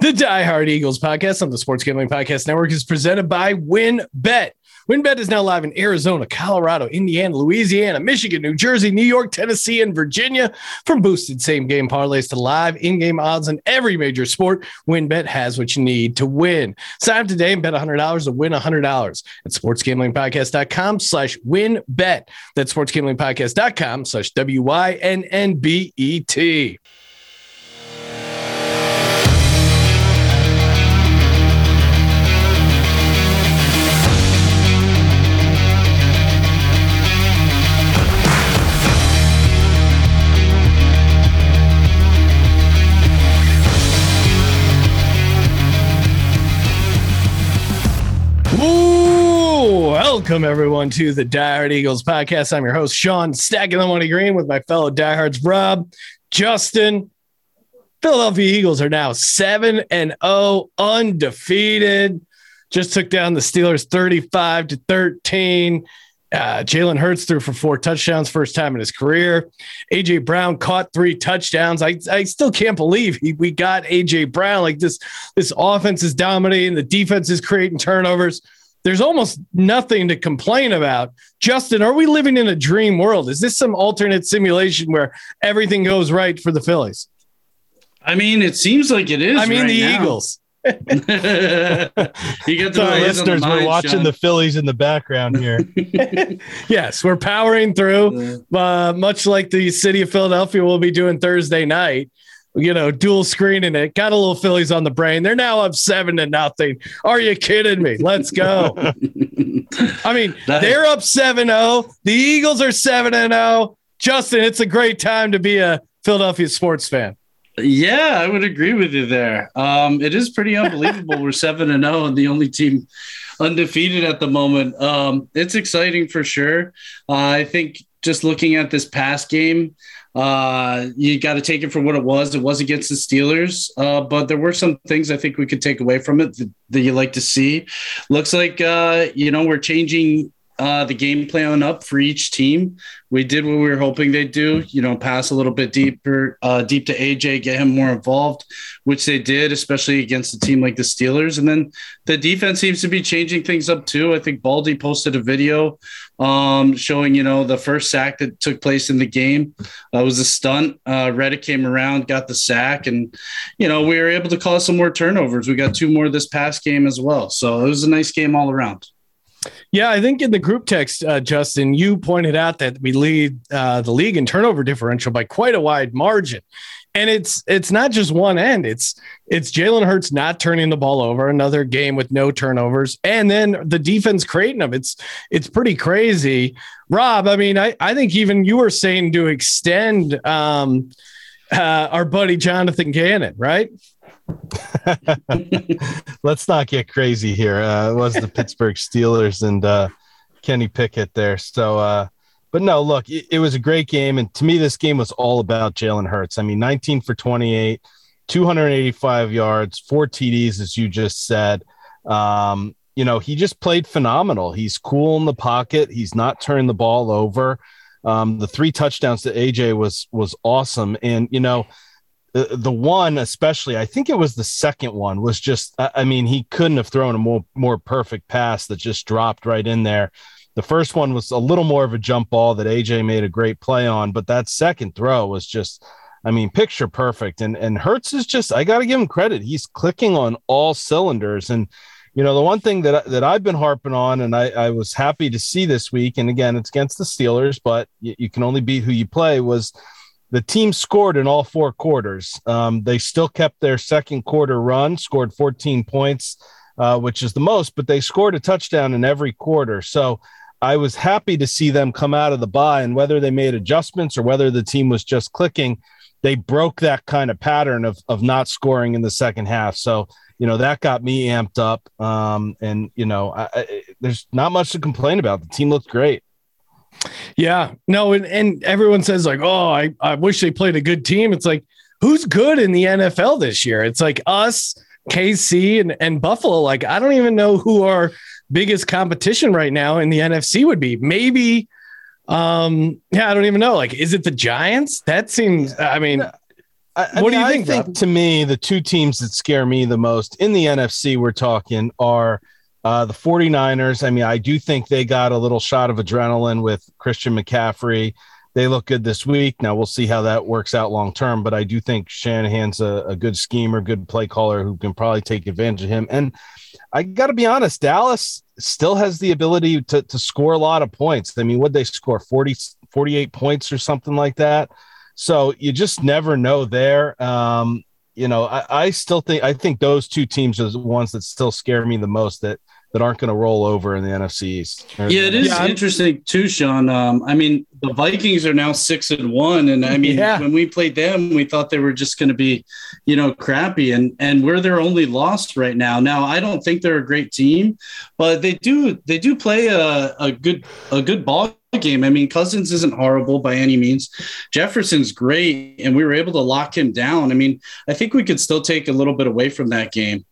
The Die Hard Eagles podcast on the Sports Gambling Podcast Network is presented by WynnBET. WynnBET is now live in Arizona, Colorado, Indiana, Louisiana, Michigan, New Jersey, New York, Tennessee, and Virginia. From boosted same game parlays to live in game odds in every major sport, WynnBET has what you need to win. Sign up today and bet $100 to win $100 at sportsgamblingpodcast.com slash wynnbet. That's sportsgamblingpodcast.com slash W Y N N B E T. welcome everyone to the Die Hard Eagles podcast. I'm your host, Sean Stacking the Money Green with my fellow diehards, Rob, Justin. Philadelphia Eagles are now 7 and 0, undefeated. Just took down the Steelers 35 to 13. Uh, Jalen Hurts threw for four touchdowns, first time in his career. AJ Brown caught three touchdowns. I, I still can't believe he, we got AJ Brown. Like this, this offense is dominating. The defense is creating turnovers. There's almost nothing to complain about. Justin, are we living in a dream world? Is this some alternate simulation where everything goes right for the Phillies? I mean, it seems like it is. I mean, right the now. Eagles. you get the So our eyes the listeners, we're watching Sean. the Phillies in the background here. Yes, we're powering through. uh, much like the city of Philadelphia will be doing Thursday night. You know, dual screening it. Got a little Phillies on the brain. They're now up seven to nothing. Are you kidding me? Let's go. I mean, they're up 7 0. The Eagles are 7 0. Justin, it's a great time to be a Philadelphia sports fan. Yeah, I would agree with you there. Um, it is pretty unbelievable. We're seven and zero, and the only team undefeated at the moment. Um, it's exciting for sure. Uh, I think just looking at this past game, uh, you got to take it for what it was. It was against the Steelers, uh, but there were some things I think we could take away from it that, that you like to see. Looks like uh, you know we're changing uh, the game plan up for each team. We did what we were hoping they'd do, you know, pass a little bit deeper, uh, deep to AJ, get him more involved, which they did, especially against a team like the Steelers. And then the defense seems to be changing things up too. I think Baldy posted a video um, showing, you know, the first sack that took place in the game uh, was a stunt. Uh, came around, got the sack, and, you know, we were able to cause some more turnovers. We got two more this past game as well. So it was a nice game all around. Yeah, I think in the group text, uh, Justin, you pointed out that we lead uh, the league in turnover differential by quite a wide margin, and it's it's not just one end. It's it's Jalen Hurts not turning the ball over, another game with no turnovers, and then the defense creating them. It's it's pretty crazy, Rob. I mean, I I think even you were saying to extend um, uh, our buddy Jonathan Gannon, right? Let's not get crazy here. Uh, it was the Pittsburgh Steelers and uh, Kenny Pickett there. So, uh, but no, look, it, it was a great game. And to me, this game was all about Jalen Hurts. I mean, 19 for 28, 285 yards, four TDs, as you just said. Um, you know, he just played phenomenal. He's cool in the pocket. He's not turning the ball over. Um, the three touchdowns to AJ was was awesome. And you know, the, the one especially i think it was the second one was just i I mean he couldn't have thrown a more more perfect pass that just dropped right in there. The first one was a little more of a jump ball that aj made a great play on but that second throw was just i mean picture perfect. And and Hurts is just i gotta give him credit. He's clicking on all cylinders. And you know the one thing that that I've been harping on, and I, I was happy to see this week, and again it's against the Steelers, but you, you can only beat who you play. Was the team scored in all four quarters. Um, they still kept their second quarter run, scored 14 points, uh, which is the most, but they scored a touchdown in every quarter. So I was happy to see them come out of the bye, and whether they made adjustments or whether the team was just clicking, they broke that kind of pattern of of not scoring in the second half. So you know that got me amped up, um, and you know I, I, there's not much to complain about. The team looked great. Yeah, no, and, and everyone says like, oh, I, I wish they played a good team. It's like, who's good in the NFL this year? It's like us, KC, and, and Buffalo. Like, I don't even know who our biggest competition right now in the NFC would be. Maybe, um, yeah, I don't even know. Like, is it the Giants? That seems. I mean, I, I, what mean, do you think? I think to me, the two teams that scare me the most in the NFC, we're talking, are uh, the 49ers. I mean, I do think they got a little shot of adrenaline with Christian McCaffrey. They look good this week. Now we'll see how that works out long term, but I do think Shanahan's a, a good schemer, good play caller who can probably take advantage of him. And I got to be honest, Dallas still has the ability to, to score a lot of points. I mean, would they score 40, 48 points or something like that? So you just never know there. Um, you know, I, I, still think I think those two teams are the ones that still scare me the most that that aren't going to roll over in the NFC East. Yeah, it is yeah, interesting too, Sean. Um, I mean, the Vikings are now six and one, and I mean, yeah. when we played them, we thought they were just going to be, you know, crappy, and and we're their only loss right now. Now, I don't think they're a great team, but they do they do play a, a good a good ball game. I mean, Cousins isn't horrible by any means. Jefferson's great, and we were able to lock him down. I mean, I think we could still take a little bit away from that game.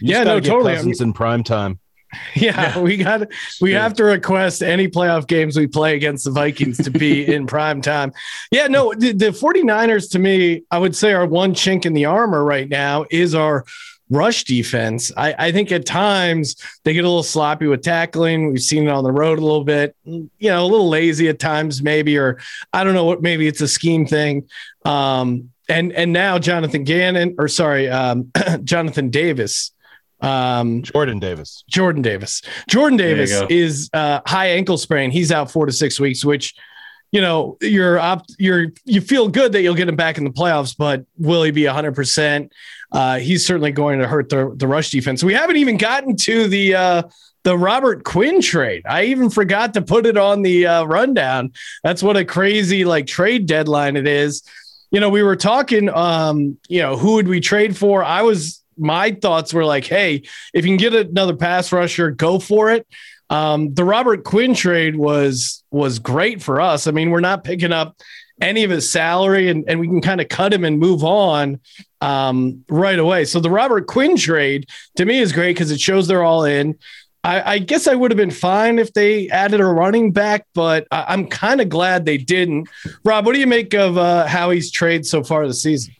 You yeah, no, totally. Cousins in prime time. Yeah, yeah, we got we have to request any playoff games we play against the Vikings to be in prime time. Yeah, no, the, the 49ers to me, I would say our one chink in the armor right now is our rush defense. I, I, think at times they get a little sloppy with tackling. We've seen it on the road a little bit, you know, a little lazy at times, maybe, or I don't know what, maybe it's a scheme thing. Um, and and now Jonathan Gannon, or sorry, um, Jonathan Davis. Um, Jordan Davis. Jordan Davis. Jordan Davis is uh, high ankle sprain. He's out four to six weeks, which you know you're up you're you feel good that you'll get him back in the playoffs but will he be 100% uh, he's certainly going to hurt the, the rush defense. We haven't even gotten to the uh, the robert quinn trade. I even forgot to put it on the uh, rundown. That's what a crazy like trade deadline it is. You know, we were talking, um, you know, who would we trade for? I was, my thoughts were like, hey, if you can get another pass rusher, go for it. Um, the Robert Quinn trade was was great for us. I mean, we're not picking up any of his salary, and, and we can kind of cut him and move on um, right away. So the Robert Quinn trade to me is great because it shows they're all in. I, I, guess I would have been fine if they added a running back, but I, am kind of glad they didn't. Rob, what do you make of uh, Howie's trade so far this season?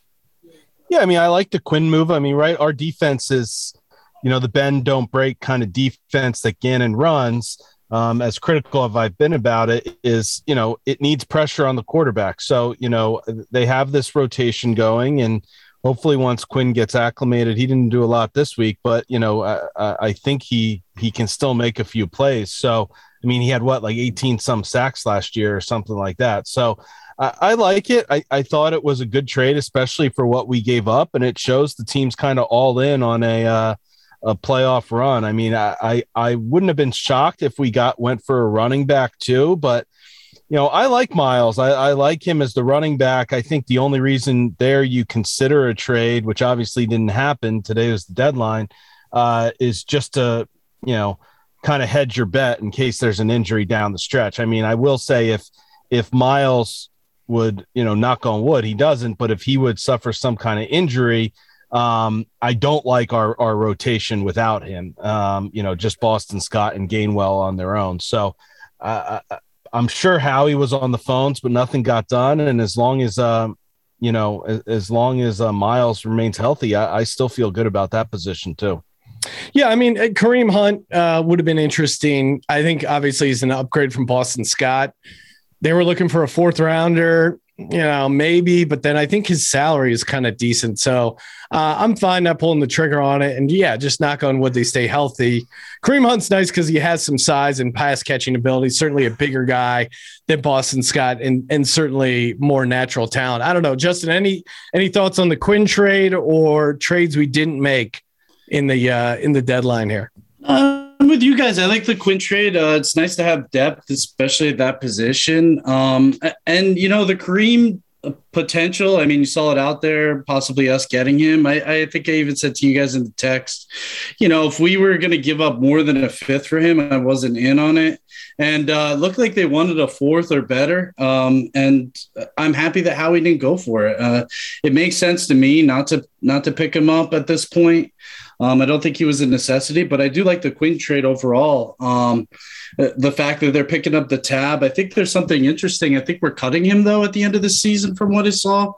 Yeah, I mean, I like the Quinn move. I mean, right, our defense is, you know, the bend don't break kind of defense that Gannon runs. Um, as critical as I've been about it, is you know it needs pressure on the quarterback. So you know they have this rotation going, and hopefully once Quinn gets acclimated, he didn't do a lot this week, but you know, I, I think he he can still make a few plays. So I mean, he had what like 18 some sacks last year or something like that. So I, like it. I, I thought it was a good trade, especially for what we gave up, and it shows the team's kind of all in on a uh, a playoff run. I mean, I, I I wouldn't have been shocked if we got went for a running back too, but you know, I like Miles. I, I, like him as the running back. I think the only reason there you consider a trade, which obviously didn't happen today was the deadline, uh, is just to, you know, kind of hedge your bet in case there's an injury down the stretch. I mean, I will say if if Miles would, you know, knock on wood, he doesn't, but if he would suffer some kind of injury, um, I don't like our our rotation without him. Um, you know, just Boston Scott and Gainwell on their own. So. Uh, I'm sure Howie was on the phones, but nothing got done. And as long as, um, you know, as, as long as uh, Miles remains healthy, I, I, still feel good about that position too. Yeah, I mean, uh, Kareem Hunt uh, would have been interesting. I think obviously he's an upgrade from Boston Scott. They were looking for a fourth rounder you know, maybe, but then I think his salary is kind of decent. So uh, I'm fine not pulling the trigger on it. And yeah, just knock on wood, they stay healthy. Kareem Hunt's nice because he has some size and pass catching ability. Certainly a bigger guy than Boston Scott, and and certainly more natural talent. I don't know, Justin. Any any thoughts on the Quinn trade or trades we didn't make in the uh, in the deadline here? Uh, with you guys. I like the Quinn trade. Uh, it's nice to have depth, especially at that position. Um, and you know the Kareem potential. I mean, you saw it out there, possibly us getting him. I, I think I even said to you guys in the text, you know, if we were going to give up more than a fifth for him, I wasn't in on it. And uh, looked like they wanted a fourth or better. Um, and I'm happy that Howie didn't go for it. Uh, it makes sense to me not to not to pick him up at this point. Um, I don't think he was a necessity, but I do like the Quinn trade overall. Um, the fact that they're picking up the tab, I think there's something interesting. I think we're cutting him though at the end of the season, from what what I saw,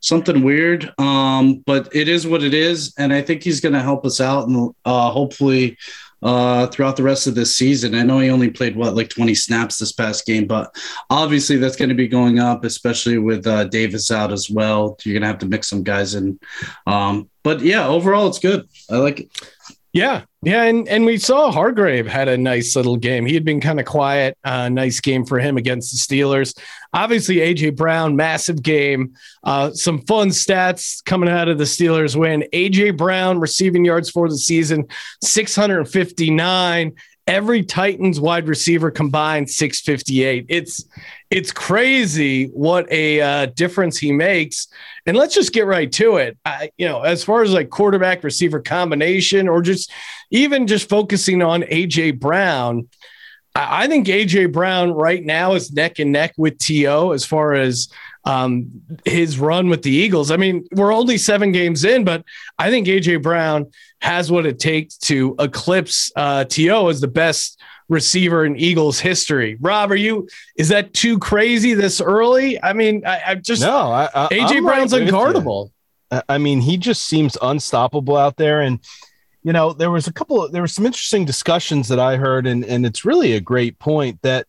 something weird. Um, but it is what it is, and I think he's going to help us out and uh, hopefully uh, throughout the rest of this season. I know he only played what like 20 snaps this past game, but obviously that's going to be going up, especially with uh, Davis out as well. You're going to have to mix some guys in. Um, but yeah, overall it's good. I like it. Yeah, yeah, and and we saw Hargrave had a nice little game. He had been kind of quiet. Uh, nice game for him against the Steelers. Obviously, AJ Brown, massive game. Uh, some fun stats coming out of the Steelers win. AJ Brown receiving yards for the season, 659. Every Titans wide receiver combined 658. It's it's crazy what a uh, difference he makes. And let's just get right to it. I, you know, as far as like quarterback receiver combination, or just even just focusing on AJ Brown, I, I think AJ Brown right now is neck and neck with T.O. as far as um, his run with the Eagles. I mean, we're only seven games in, but I think AJ Brown has what it takes to eclipse uh, T.O. as the best receiver in Eagles history. Rob, are you? Is that too crazy this early? I mean, I, I just no. I, I, AJ I'm Brown's right unguardable. you. I mean, he just seems unstoppable out there, and you know, there was a couple. Of, there were some interesting discussions that I heard, and and it's really a great point that.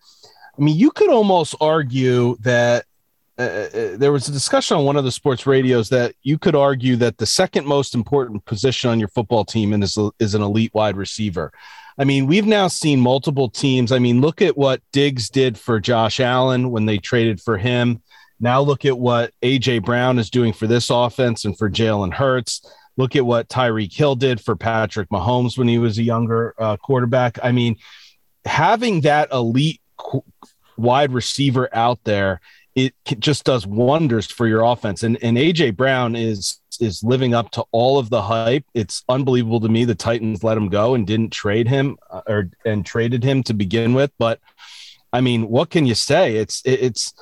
I mean, you could almost argue that uh, uh, there was a discussion on one of the sports radios that you could argue that the second most important position on your football team is, is an elite wide receiver. I mean, we've now seen multiple teams. I mean, look at what Diggs did for Josh Allen when they traded for him. Now look at what AJ Brown is doing for this offense and for Jalen Hurts. Look at what Tyreek Hill did for Patrick Mahomes when he was a younger uh, quarterback. I mean, having that elite qu- wide receiver out there it just does wonders for your offense. And and AJ Brown is is living up to all of the hype. It's unbelievable to me the Titans let him go and didn't trade him uh, or and traded him to begin with. But I mean, what can you say? It's it, it's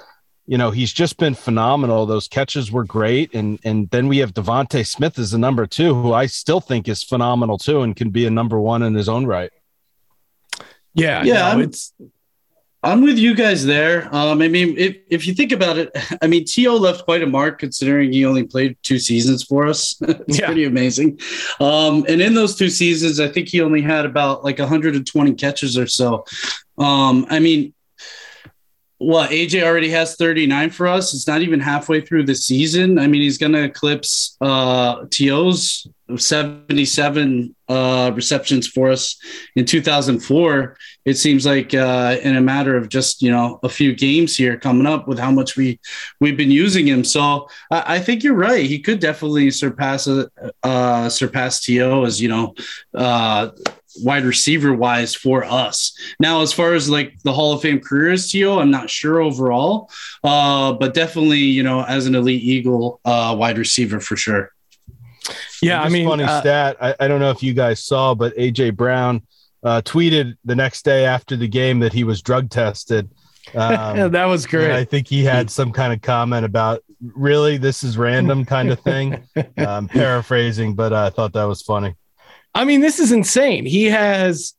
you know he's just been phenomenal. Those catches were great, and and then we have DeVonta Smith as a number two, who I still think is phenomenal too, and can be a number one in his own right. Yeah, Yeah, no, it's I'm with you guys there. Um, I mean, if, if you think about it, I mean, T.O. left quite a mark considering he only played two seasons for us. it's Yeah. pretty amazing. Um, and in those two seasons, I think he only had about like 120 catches or so. Um, I mean, what AJ already has 39 for us. It's not even halfway through the season. I mean, he's going to eclipse uh, T.O.'s 77 uh, receptions for us in 2004. It seems like uh, in a matter of just you know a few games here coming up with how much we we've been using him. So I, I think you're right. He could definitely surpass uh, surpass T.O. as you know. Uh, wide receiver wise for us. Now, as far as like the Hall of Fame careers, T.O., I'm not sure overall, uh, but definitely, you know, as an elite Eagle uh, wide receiver for sure. yeah. I mean, funny uh, stat. I, I don't know if you guys saw, but AJ Brown uh, tweeted the next day after the game that he was drug tested. Um, that was great. I think he had some kind of comment about really this is random kind of thing. um, paraphrasing, but uh, I thought that was funny. I mean, this is insane. He has,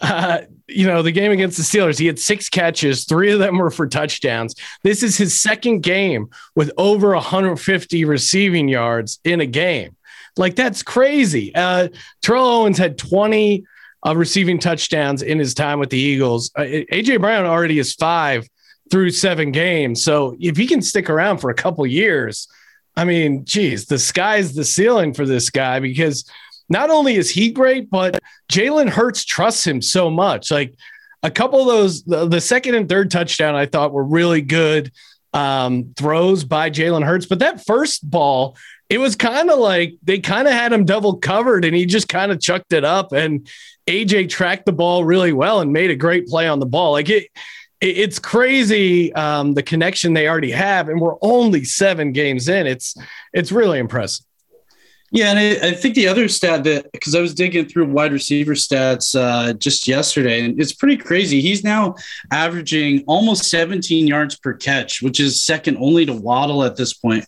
uh, you know, the game against the Steelers. He had six catches, three of them were for touchdowns. This is his second game with over 150 receiving yards in a game. Like that's crazy. Uh, Terrell Owens had 20 uh, receiving touchdowns in his time with the Eagles. Uh, AJ Brown already is five through seven games. So if he can stick around for a couple years, I mean, geez, the sky's the ceiling for this guy because not only is he great, but Jalen Hurts trusts him so much. Like a couple of those, the, the second and third touchdown, I thought were really good um, throws by Jalen Hurts. But that first ball, it was kind of like they kind of had him double covered and he just kind of chucked it up. And AJ tracked the ball really well and made a great play on the ball. Like it, it- it's crazy um, the connection they already have, and we're only seven games in. It's it's really impressive. Yeah, and I, I think the other stat that because I was digging through wide receiver stats uh, just yesterday, and it's pretty crazy. He's now averaging almost 17 yards per catch, which is second only to Waddle at this point.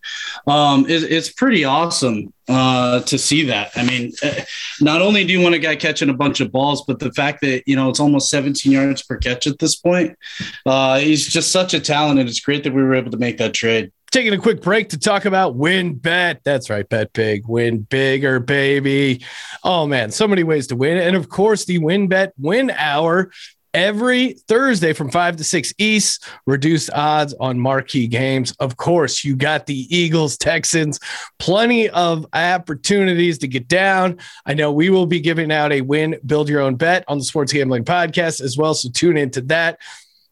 Um, it, it's pretty awesome uh, to see that. I mean, eh, not only do you want a guy catching a bunch of balls, but the fact that you know it's almost 17 yards per catch at this point, uh, he's just such a talent, and it's great that we were able to make that trade. Taking a quick break to talk about WynnBET. That's right, bet big, win bigger, baby. Oh man, so many ways to win. And of course, the WynnBET win hour every Thursday from 5 to 6 East. Reduced odds on marquee games. Of course, you got the Eagles, Texans, plenty of opportunities to get down. I know we will be giving out a win, build your own bet on the Sports Gambling Podcast as well. So tune into that.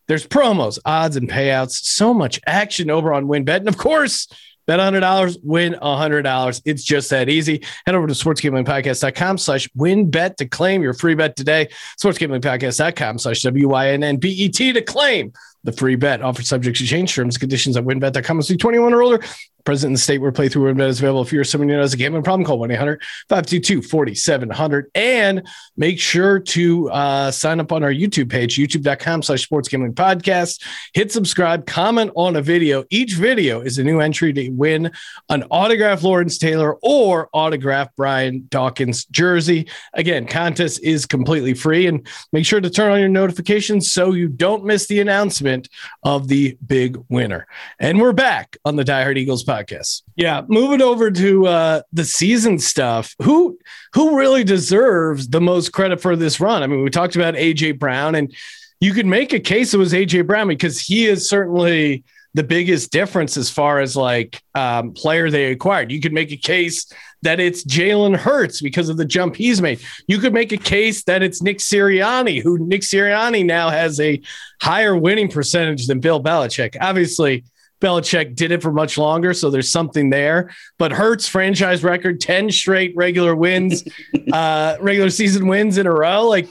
There's promos, odds, and payouts. So much action over on WynnBET. And of course, Bet $100, win $100. It's just that easy. Head over to sportsgamblingpodcast.com slash wynnbet to claim your free bet today. Sportsgamblingpodcast.com slash W-Y-N-N-B-E-T to claim the free bet. Offer subject to change terms conditions at wynnbet.com. Must be 21 or older. Present in the state where playthrough WynnBET is available. If you're someone who has a gambling problem, call 1 800 522 4700. And make sure to uh, sign up on our YouTube page, youtube.com slash sports gambling podcast. Hit subscribe, comment on a video. Each video is a new entry to win an autograph Lawrence Taylor or autograph Brian Dawkins jersey. Again, contest is completely free. And make sure to turn on your notifications so you don't miss the announcement of the big winner. And we're back on the Die Hard Eagles podcast podcast. Yeah, moving over to uh, the season stuff. Who who really deserves the most credit for this run? I mean, we talked about AJ Brown, and you could make a case it was AJ Brown because he is certainly the biggest difference as far as like um, player they acquired. You could make a case that it's Jalen Hurts because of the jump he's made. You could make a case that it's Nick Sirianni, who Nick Sirianni now has a higher winning percentage than Bill Belichick. Obviously, Belichick did it for much longer, so there's something there. But Hurts franchise record, 10 straight regular wins, uh, regular season wins in a row. Like,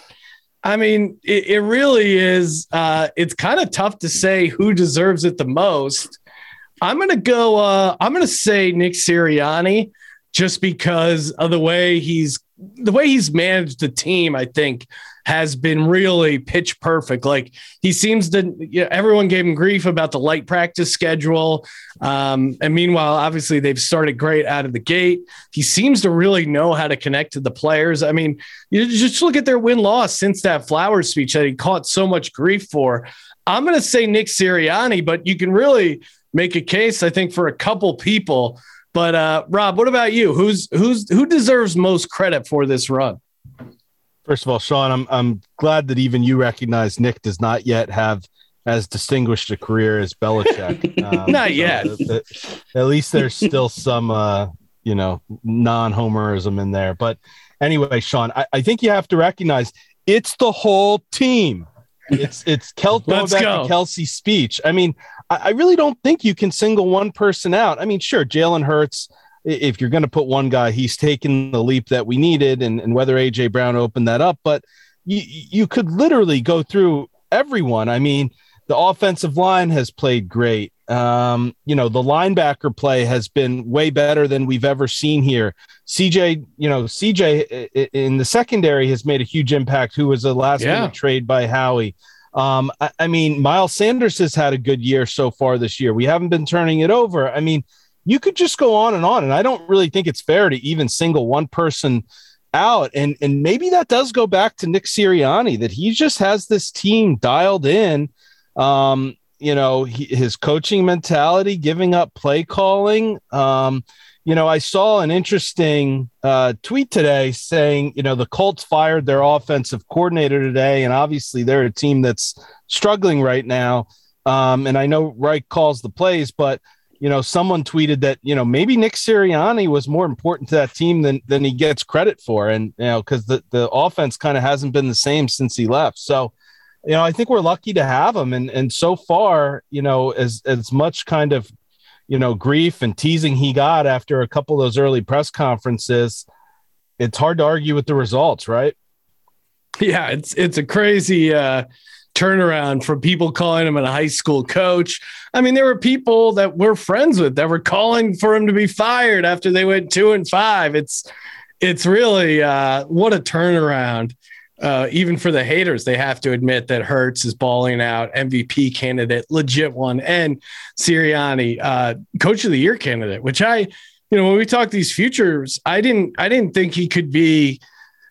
I mean, it, it really is. Uh, it's kind of tough to say who deserves it the most. I'm gonna go. Uh, I'm gonna say Nick Sirianni, just because of the way he's the way he's managed the team. I think has been really pitch perfect. Like he seems to, you know, everyone gave him grief about the light practice schedule. Um, and meanwhile, obviously, they've started great out of the gate. He seems to really know how to connect to the players. I mean, you just look at their win loss since that Flowers speech that he caught so much grief for. I'm going to say Nick Sirianni, but you can really make a case, I think, for a couple people. But uh, Rob, what about you? Who's who's who deserves most credit for this run? First of all, Sean, I'm I'm glad that even you recognize Nick does not yet have as distinguished a career as Belichick. Um, not yet. at least there's still some uh, you know non-homerism in there. But anyway, Sean, I, I think you have to recognize it's the whole team. It's it's Kel- going back go. to Kelce's speech. I mean, I, I really don't think you can single one person out. I mean, sure, Jalen Hurts if you're going to put one guy, he's taken the leap that we needed, and, and whether AJ Brown opened that up, but you you could literally go through everyone. I mean, the offensive line has played great. Um, you know, the linebacker play has been way better than we've ever seen here. CJ, you know, CJ in the secondary has made a huge impact. Who was the last yeah. minute trade by Howie. Um, I, I mean, Miles Sanders has had a good year so far this year. We haven't been turning it over. I mean, you could just go on and on. And I don't really think it's fair to even single one person out. And and maybe that does go back to Nick Sirianni that he just has this team dialed in. Um, you know, he, his coaching mentality, giving up play calling. Um, you know, I saw an interesting uh, tweet today saying, you know, the Colts fired their offensive coordinator today, and obviously they're a team that's struggling right now. Um, and I know Reich calls the plays, but you know, someone tweeted that, you know, maybe Nick Sirianni was more important to that team than than he gets credit for. And, you know, because the, the offense kind of hasn't been the same since he left. So, you know, I think we're lucky to have him. And and so far, you know, as as much kind of, you know, grief and teasing he got after a couple of those early press conferences, it's hard to argue with the results, right? Yeah, it's it's a crazy uh turnaround from people calling him a high school coach. I mean, there were people that we're friends with that were calling for him to be fired after they went two and five. It's it's really uh, what a turnaround. Uh, even for the haters, they have to admit that Hurts is balling out, MVP candidate, legit one, and Sirianni, uh, Coach of the Year candidate. Which I, you know, when we talk these futures, I didn't, I didn't think he could be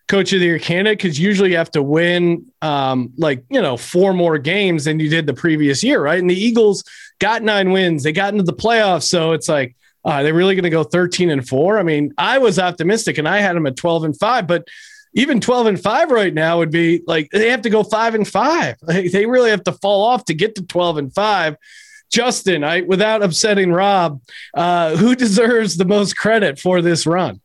coach of the year candidate because usually you have to win um, like you know four more games than you did the previous year, right? And the Eagles got nine wins. They got into the playoffs. So it's like, uh, are they really going to go 13 and four? I mean, I was optimistic and I had them at 12 and five, but even 12 and five right now would be like they have to go five and five. They really have to fall off to get to 12 and five. Justin, I without upsetting Rob, uh, who deserves the most credit for this run?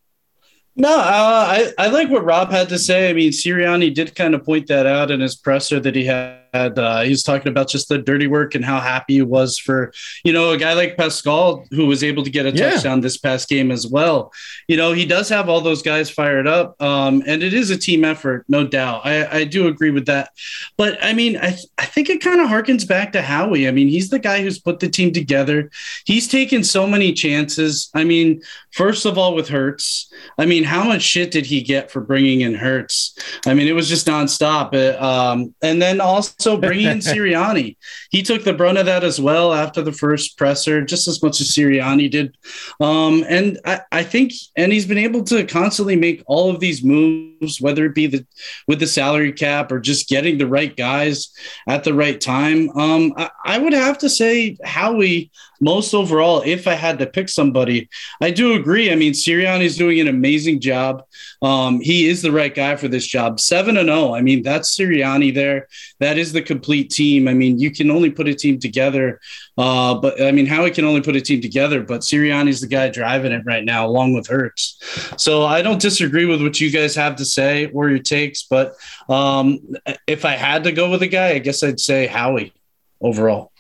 No, uh, I, I like what Rob had to say. I mean, Sirianni did kind of point that out in his presser that he had. Uh, he was talking about just the dirty work and how happy he was for, you know, a guy like Pascal who was able to get a yeah. touchdown this past game as well. You know, he does have all those guys fired up, um, and it is a team effort, no doubt. I, I do agree with that. But I mean, I, I think it kind of harkens back to Howie. I mean, he's the guy who's put the team together. He's taken so many chances. I mean, first of all, with Hurts, I mean, how much shit did he get for bringing in Hurts? I mean, it was just nonstop. um, and then also bringing in Sirianni, he took the brunt of that as well after the first presser, just as much as Sirianni did. Um, and I, I think, and he's been able to constantly make all of these moves, whether it be the with the salary cap or just getting the right guys at the right time. Um, I, I would have to say Howie most overall, if I had to pick somebody, I do agree. I mean, Sirianni is doing an amazing job. Um, he is the right guy for this job. Seven and zero. Oh, I mean, that's Sirianni there. That is the complete team. I mean, you can only put a team together, uh, but I mean, Howie can only put a team together. But Sirianni's the guy driving it right now, along with Hurts. So I don't disagree with what you guys have to say or your takes. But um, if I had to go with a guy, I guess I'd say Howie overall.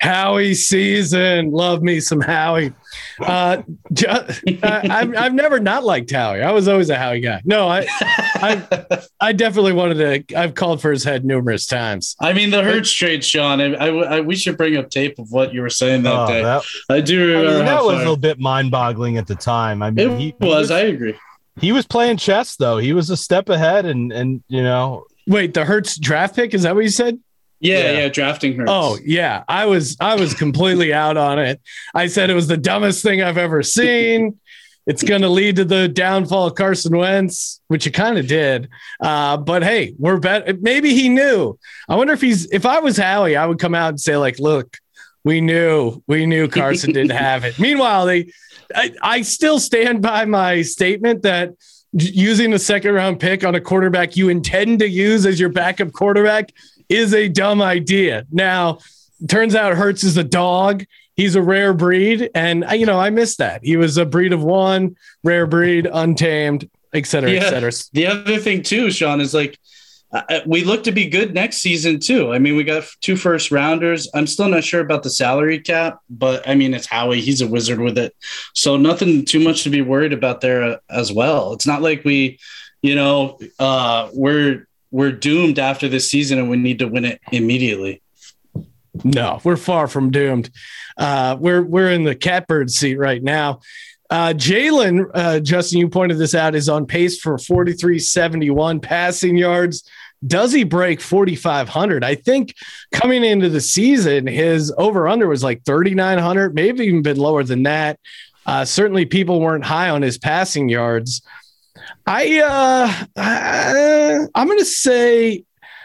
Howie season. Love me some Howie. Uh, just, I, have I've never not liked Howie. I was always a Howie guy. No, I, I, I definitely wanted to. I've called for his head numerous times. I mean, the Hurts trade, Sean. I, I, I, we should bring up tape of what you were saying that oh, day. That, I do. I mean, that was far. a little bit mind-boggling at the time. I mean, it he, was, was. I agree. He was playing chess, though. He was a step ahead, and and you know. Wait, the Hurts draft pick is that what you said? Yeah, yeah, yeah, drafting her. Oh, yeah. I was I was completely out on it. I said it was the dumbest thing I've ever seen. It's going to lead to the downfall of Carson Wentz, which it kind of did. Uh, but hey, we're better. Maybe he knew. I wonder if he's. If I was Howie, I would come out and say like, "Look, we knew, we knew Carson didn't have it." Meanwhile, they, I, I still stand by my statement that using a second round pick on a quarterback you intend to use as your backup quarterback is a dumb idea. Now, turns out Hurts is a dog. He's a rare breed. And, you know, I miss that. He was a breed of one, rare breed, untamed, et cetera, yeah. et cetera. The other thing, too, Sean, is like, uh, we look to be good next season too. I mean, we got two first rounders. I'm still not sure about the salary cap, but I mean, it's Howie. He's a wizard with it. So nothing too much to be worried about there uh, as well. It's not like we, you know, uh, we're we're doomed after this season and we need to win it immediately. No, we're far from doomed. Uh, we're we're in the catbird seat right now. Uh, Jalen, uh, Justin, you pointed this out, is on pace for 4371 passing yards. Does he break 4,500? I think coming into the season, his over under was like 3,900, maybe even been lower than that. Uh, certainly, people weren't high on his passing yards. I uh, I, I'm gonna say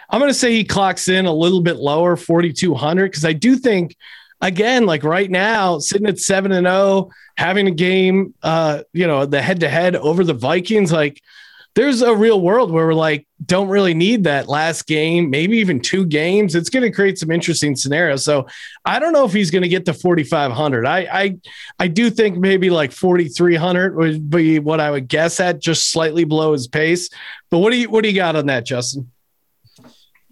I'm gonna say he clocks in a little bit lower, 4,200, because I do think again, like right now, sitting at seven and zero, oh, having a game, uh, you know, the head to head over the Vikings, like there's a real world where we're like, don't really need that last game, maybe even two games. It's going to create some interesting scenarios. So I don't know if he's going to get to 4,500. I, I, I do think maybe like 4,300 would be what I would guess at, just slightly below his pace. But what do you, what do you got on that, Justin?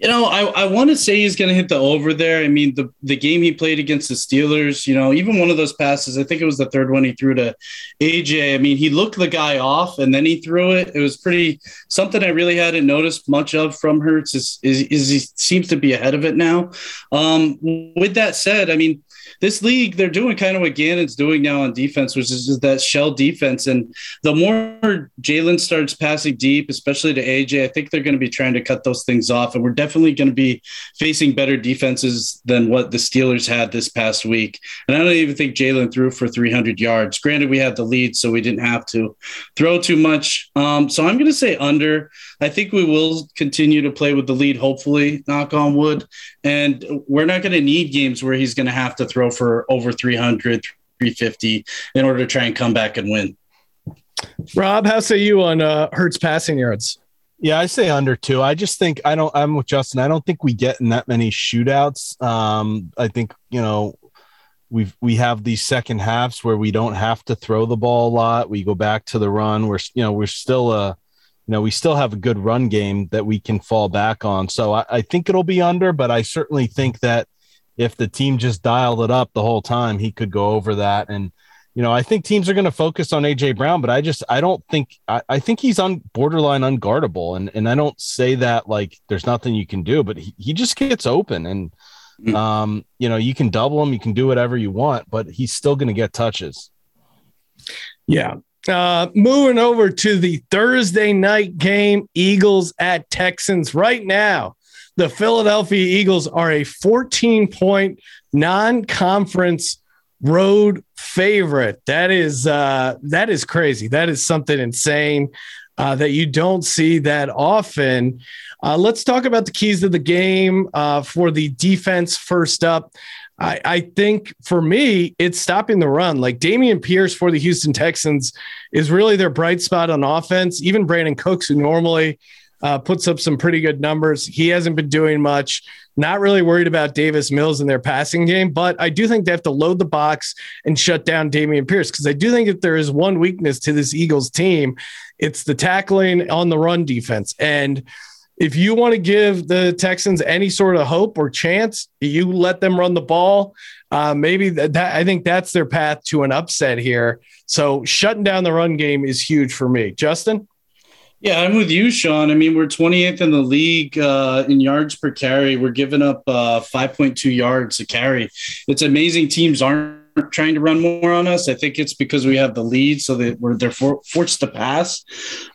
You know, I, I want to say he's going to hit the over there. I mean, the, the game he played against the Steelers, you know, even one of those passes, I think it was the third one he threw to AJ. I mean, he looked the guy off and then he threw it. It was pretty something I really hadn't noticed much of from Hurts is, is, is he seems to be ahead of it now. Um, with that said, I mean, this league, they're doing kind of what Gannon's doing now on defense, which is that shell defense. And the more Jalen starts passing deep, especially to AJ, I think they're going to be trying to cut those things off. And we're definitely going to be facing better defenses than what the Steelers had this past week. And I don't even think Jalen threw for 300 yards. Granted, we had the lead, so we didn't have to throw too much. Um, so I'm going to say under. I think we will continue to play with the lead, hopefully, knock on wood. And we're not going to need games where he's going to have to throw for over 300, 350 in order to try and come back and win. Rob, how say you on uh, Hurts passing yards? Yeah, I say under two. I just think I don't. I'm with Justin. I don't think we get in that many shootouts. Um, I think you know we've we have these second halves where we don't have to throw the ball a lot. We go back to the run. We're you know we're still a you know we still have a good run game that we can fall back on. So I, I think it'll be under, but I certainly think that if the team just dialed it up the whole time, he could go over that and you know, I think teams are going to focus on AJ Brown, but I just I don't think I, I think he's on borderline unguardable, and and I don't say that like there's nothing you can do, but he, he just gets open, and mm. um, you know, you can double him, you can do whatever you want, but he's still going to get touches. Yeah. Uh, moving over to the Thursday night game, Eagles at Texans. Right now, the Philadelphia Eagles are a 14 point non conference road favorite. That is uh, that is crazy. That is something insane uh, that you don't see that often. Uh, let's talk about the keys of the game uh, for the defense. First up, I, I, think for me, it's stopping the run. Like Dameon Pierce for the Houston Texans is really their bright spot on offense. Even Brandin Cooks, who normally uh, puts up some pretty good numbers. He hasn't been doing much. Not really worried about Davis Mills in their passing game, but I do think they have to load the box and shut down Dameon Pierce because I do think if there is one weakness to this Eagles team, it's the tackling on the run defense. And if you want to give the Texans any sort of hope or chance, you let them run the ball. Uh, maybe that, that, I think that's their path to an upset here. So shutting down the run game is huge for me. Justin. Yeah, I'm with you, Sean. I mean, we're 28th in the league uh, in yards per carry. We're giving up uh, 5.2 yards a carry. It's amazing teams aren't trying to run more on us. I think it's because we have the lead, so that we're they're for, forced to pass.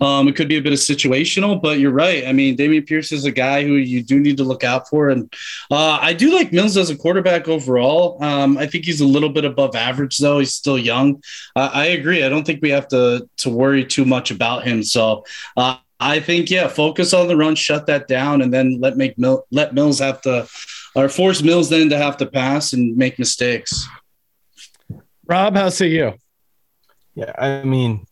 Um, it could be a bit of situational, but you're right. I mean, Dameon Pierce is a guy who you do need to look out for, and uh, I do like Mills as a quarterback overall. Um, I think he's a little bit above average, though. He's still young. I agree. I don't think we have to to worry too much about him. So. Uh, I think yeah, focus on the run, shut that down, and then let make Mil- let Mills have to, or force Mills then to have to pass and make mistakes. Rob, how say you? Yeah, I mean,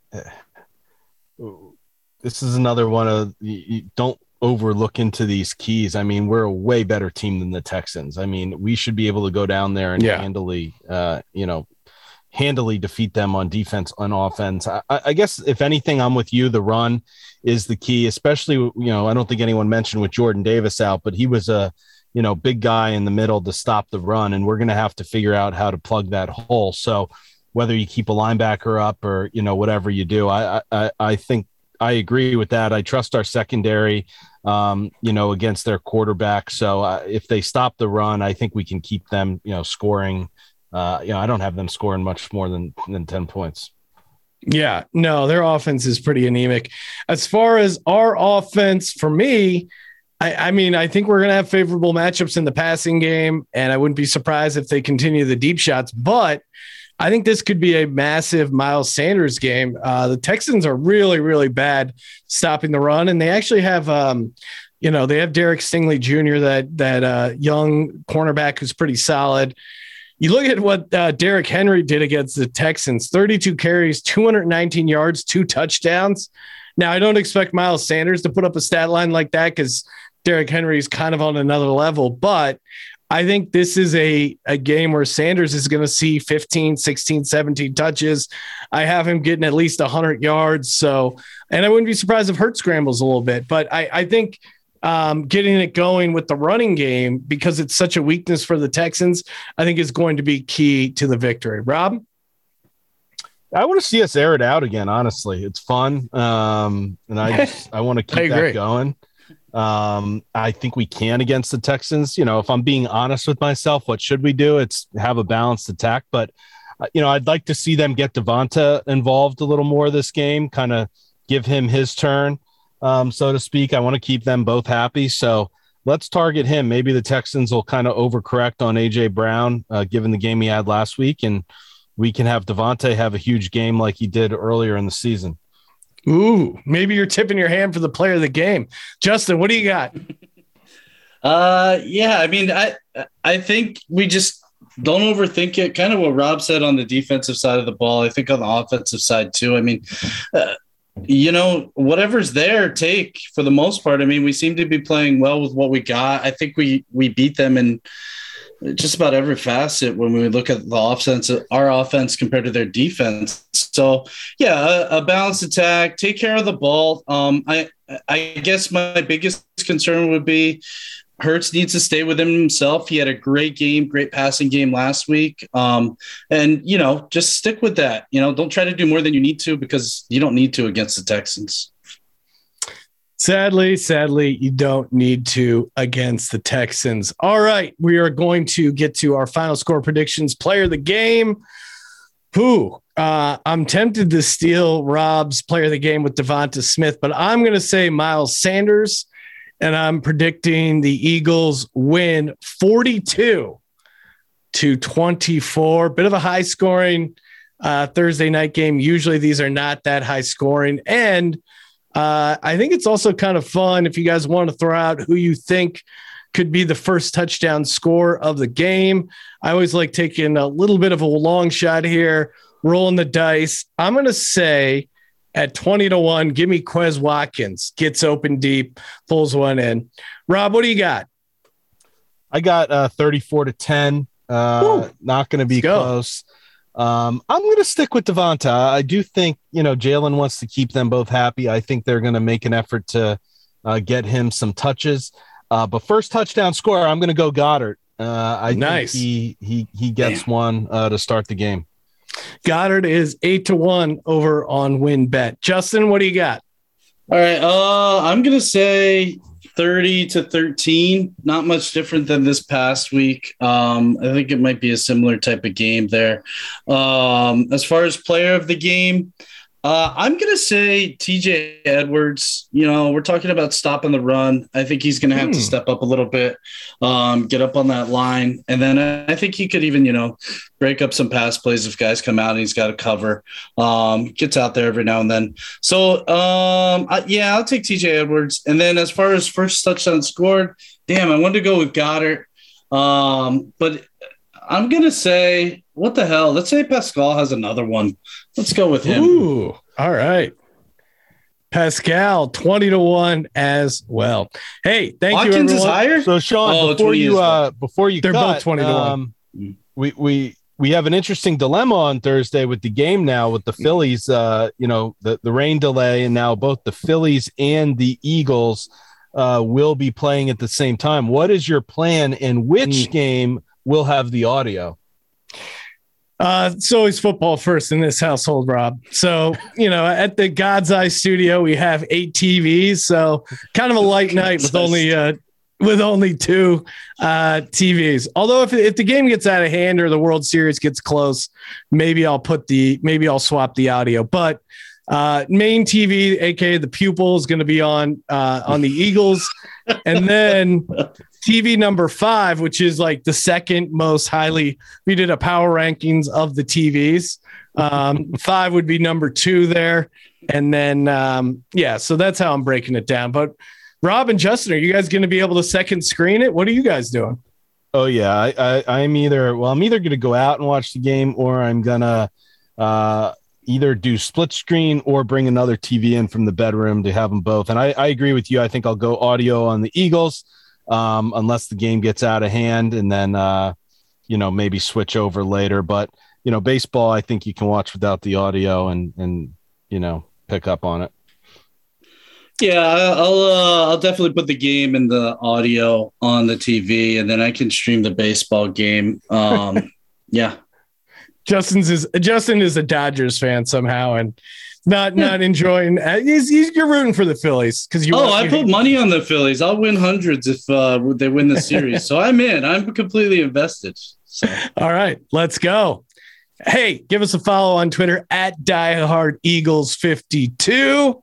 this is another one of you don't overlook into these keys. I mean, we're a way better team than the Texans. I mean, we should be able to go down there and yeah. handily, uh, you know, handily defeat them on defense, on offense. I, I, guess if anything, I'm with you. The run is the key, especially you know. I don't think anyone mentioned with Jordan Davis out, but he was a you know, big guy in the middle to stop the run. And we're going to have to figure out how to plug that hole. So whether you keep a linebacker up or, you know, whatever you do, I, I, I think I agree with that. I trust our secondary, um, you know, against their quarterback. So uh, if they stop the run, I think we can keep them, you know, scoring. Uh, you know, I don't have them scoring much more than than ten points. Yeah, no, their offense is pretty anemic. As far as our offense, for me, I, I mean, I think we're going to have favorable matchups in the passing game, and I wouldn't be surprised if they continue the deep shots. But I think this could be a massive Miles Sanders game. Uh, the Texans are really, really bad stopping the run, and they actually have, um, you know, they have Derek Stingley Jr. that that uh, young cornerback who's pretty solid. You look at what uh, Derrick Henry did against the Texans: 32 carries, 219 yards, two touchdowns. Now, I don't expect Miles Sanders to put up a stat line like that because Derrick Henry is kind of on another level, but I think this is a, a game where Sanders is going to see 15, 16, 17 touches. I have him getting at least 100 yards. So, and I wouldn't be surprised if Hurt scrambles a little bit, but I, I think um, getting it going with the running game, because it's such a weakness for the Texans, I think is going to be key to the victory. Rob? I want to see us air it out again. Honestly, it's fun, um, and I just I want to keep that going. Um, I think we can against the Texans. You know, if I'm being honest with myself, what should we do? It's have a balanced attack, but uh, you know, I'd like to see them get Devonta involved a little more this game, kind of give him his turn, um, so to speak. I want to keep them both happy, so let's target him. Maybe the Texans will kind of overcorrect on AJ Brown, uh, given the game he had last week, and we can have Devonta have a huge game like he did earlier in the season. Ooh, maybe you're tipping your hand for the player of the game. Justin, what do you got? Uh, yeah, I mean, I I think we just don't overthink it. Kind of what Rob said on the defensive side of the ball. I think on the offensive side too. I mean, uh, you know, whatever's there, take for the most part. I mean, we seem to be playing well with what we got. I think we we beat them in just about every facet when we look at the offense, our offense compared to their defense. So, yeah, a, a balanced attack, take care of the ball. Um, I I guess my biggest concern would be Hurts needs to stay within himself. He had a great game, great passing game last week. Um, and, you know, just stick with that. You know, don't try to do more than you need to because you don't need to against the Texans. Sadly, sadly, you don't need to against the Texans. All right. We are going to get to our final score predictions. Player of the game. Who? Uh, I'm tempted to steal Rob's player of the game with DeVonta Smith, but I'm going to say Miles Sanders and I'm predicting the Eagles win 42 to 24. Bit of a high scoring uh, Thursday night game. Usually these are not that high scoring. And uh, I think it's also kind of fun if you guys want to throw out who you think could be the first touchdown score of the game. I always like taking a little bit of a long shot here, rolling the dice. I'm going to say at 20 to 1. Give me Quez Watkins. Gets open deep, pulls one in. Rob, what do you got? I got uh, 34 to 10. Uh, not going to be close. Um, I'm going to stick with DeVonta. I do think, you know, Jalen wants to keep them both happy. I think they're going to make an effort to uh, get him some touches. Uh, but first touchdown score, I'm going to go Goedert. Uh, I nice. think he he he gets Damn. one uh, to start the game. Goedert is eight to one over on WynnBET. Justin, what do you got? All right. Uh, I'm going to say 30 to 13. Not much different than this past week. Um, I think it might be a similar type of game there. Um, as far as player of the game, uh, I'm going to say TJ Edwards. You know, we're talking about stopping the run. I think he's going to have hmm. to step up a little bit, um, get up on that line. And then I think he could even, you know, break up some pass plays if guys come out and he's got to cover. Um, gets out there every now and then. So, um, I, yeah, I'll take TJ Edwards. And then as far as first touchdown scored, damn, I wanted to go with Goedert. Um, but I'm going to say what the hell? Let's say Pascal has another one. Let's go with him. Ooh, all right. Pascal, 20 to 1 as well. Hey, thank Watkins you. Watkins is higher. So Sean, oh, before you uh before you they're cut, both 20 to 1. Um, we we we have an interesting dilemma on Thursday with the game now with the Phillies, uh, you know, the, the rain delay, and now both the Phillies and the Eagles uh, will be playing at the same time. What is your plan and which mm. game will have the audio? Uh, it's always football first in this household, Rob. So, you know, at the God's Eye studio, we have eight TVs. So, kind of a light night with only uh, with only two uh, TVs. Although, if if the game gets out of hand or the World Series gets close, maybe I'll put the maybe I'll swap the audio. But uh, main TV, aka the pupil, is going to be on uh, on the Eagles, and then TV number five, which is like the second most highly, we did a power rankings of the TVs. Um, five would be number two there. And then, um, yeah, so that's how I'm breaking it down. But Rob and Justin, are you guys going to be able to second screen it? What are you guys doing? Oh yeah, I, I am either well, I'm either going to go out and watch the game, or I'm gonna uh, either do split screen or bring another TV in from the bedroom to have them both. And I, I agree with you. I think I'll go audio on the Eagles um, unless the game gets out of hand, and then uh, you know maybe switch over later. But you know, baseball, I think you can watch without the audio and and you know pick up on it. Yeah, I'll uh, I'll definitely put the game and the audio on the TV, and then I can stream the baseball game. Um, yeah, Justin's is Justin is a Dodgers fan somehow, and not not enjoying. Uh, he's, he's, you're rooting for the Phillies because you. Oh, I put money on the Phillies. I'll win hundreds if uh, they win the series. so I'm in. I'm completely invested. So. All right, let's go. Hey, give us a follow on Twitter at Diehard Eagles 52.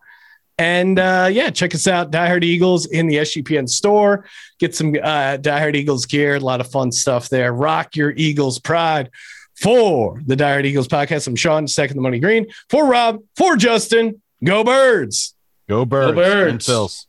And uh, yeah, check us out, Diehard Eagles in the SGPN store. Get some uh, Diehard Eagles gear. A lot of fun stuff there. Rock your Eagles pride for the Diehard Eagles podcast. I'm Sean, second the money green. For Rob, for Justin, go birds. Go birds. Go birds.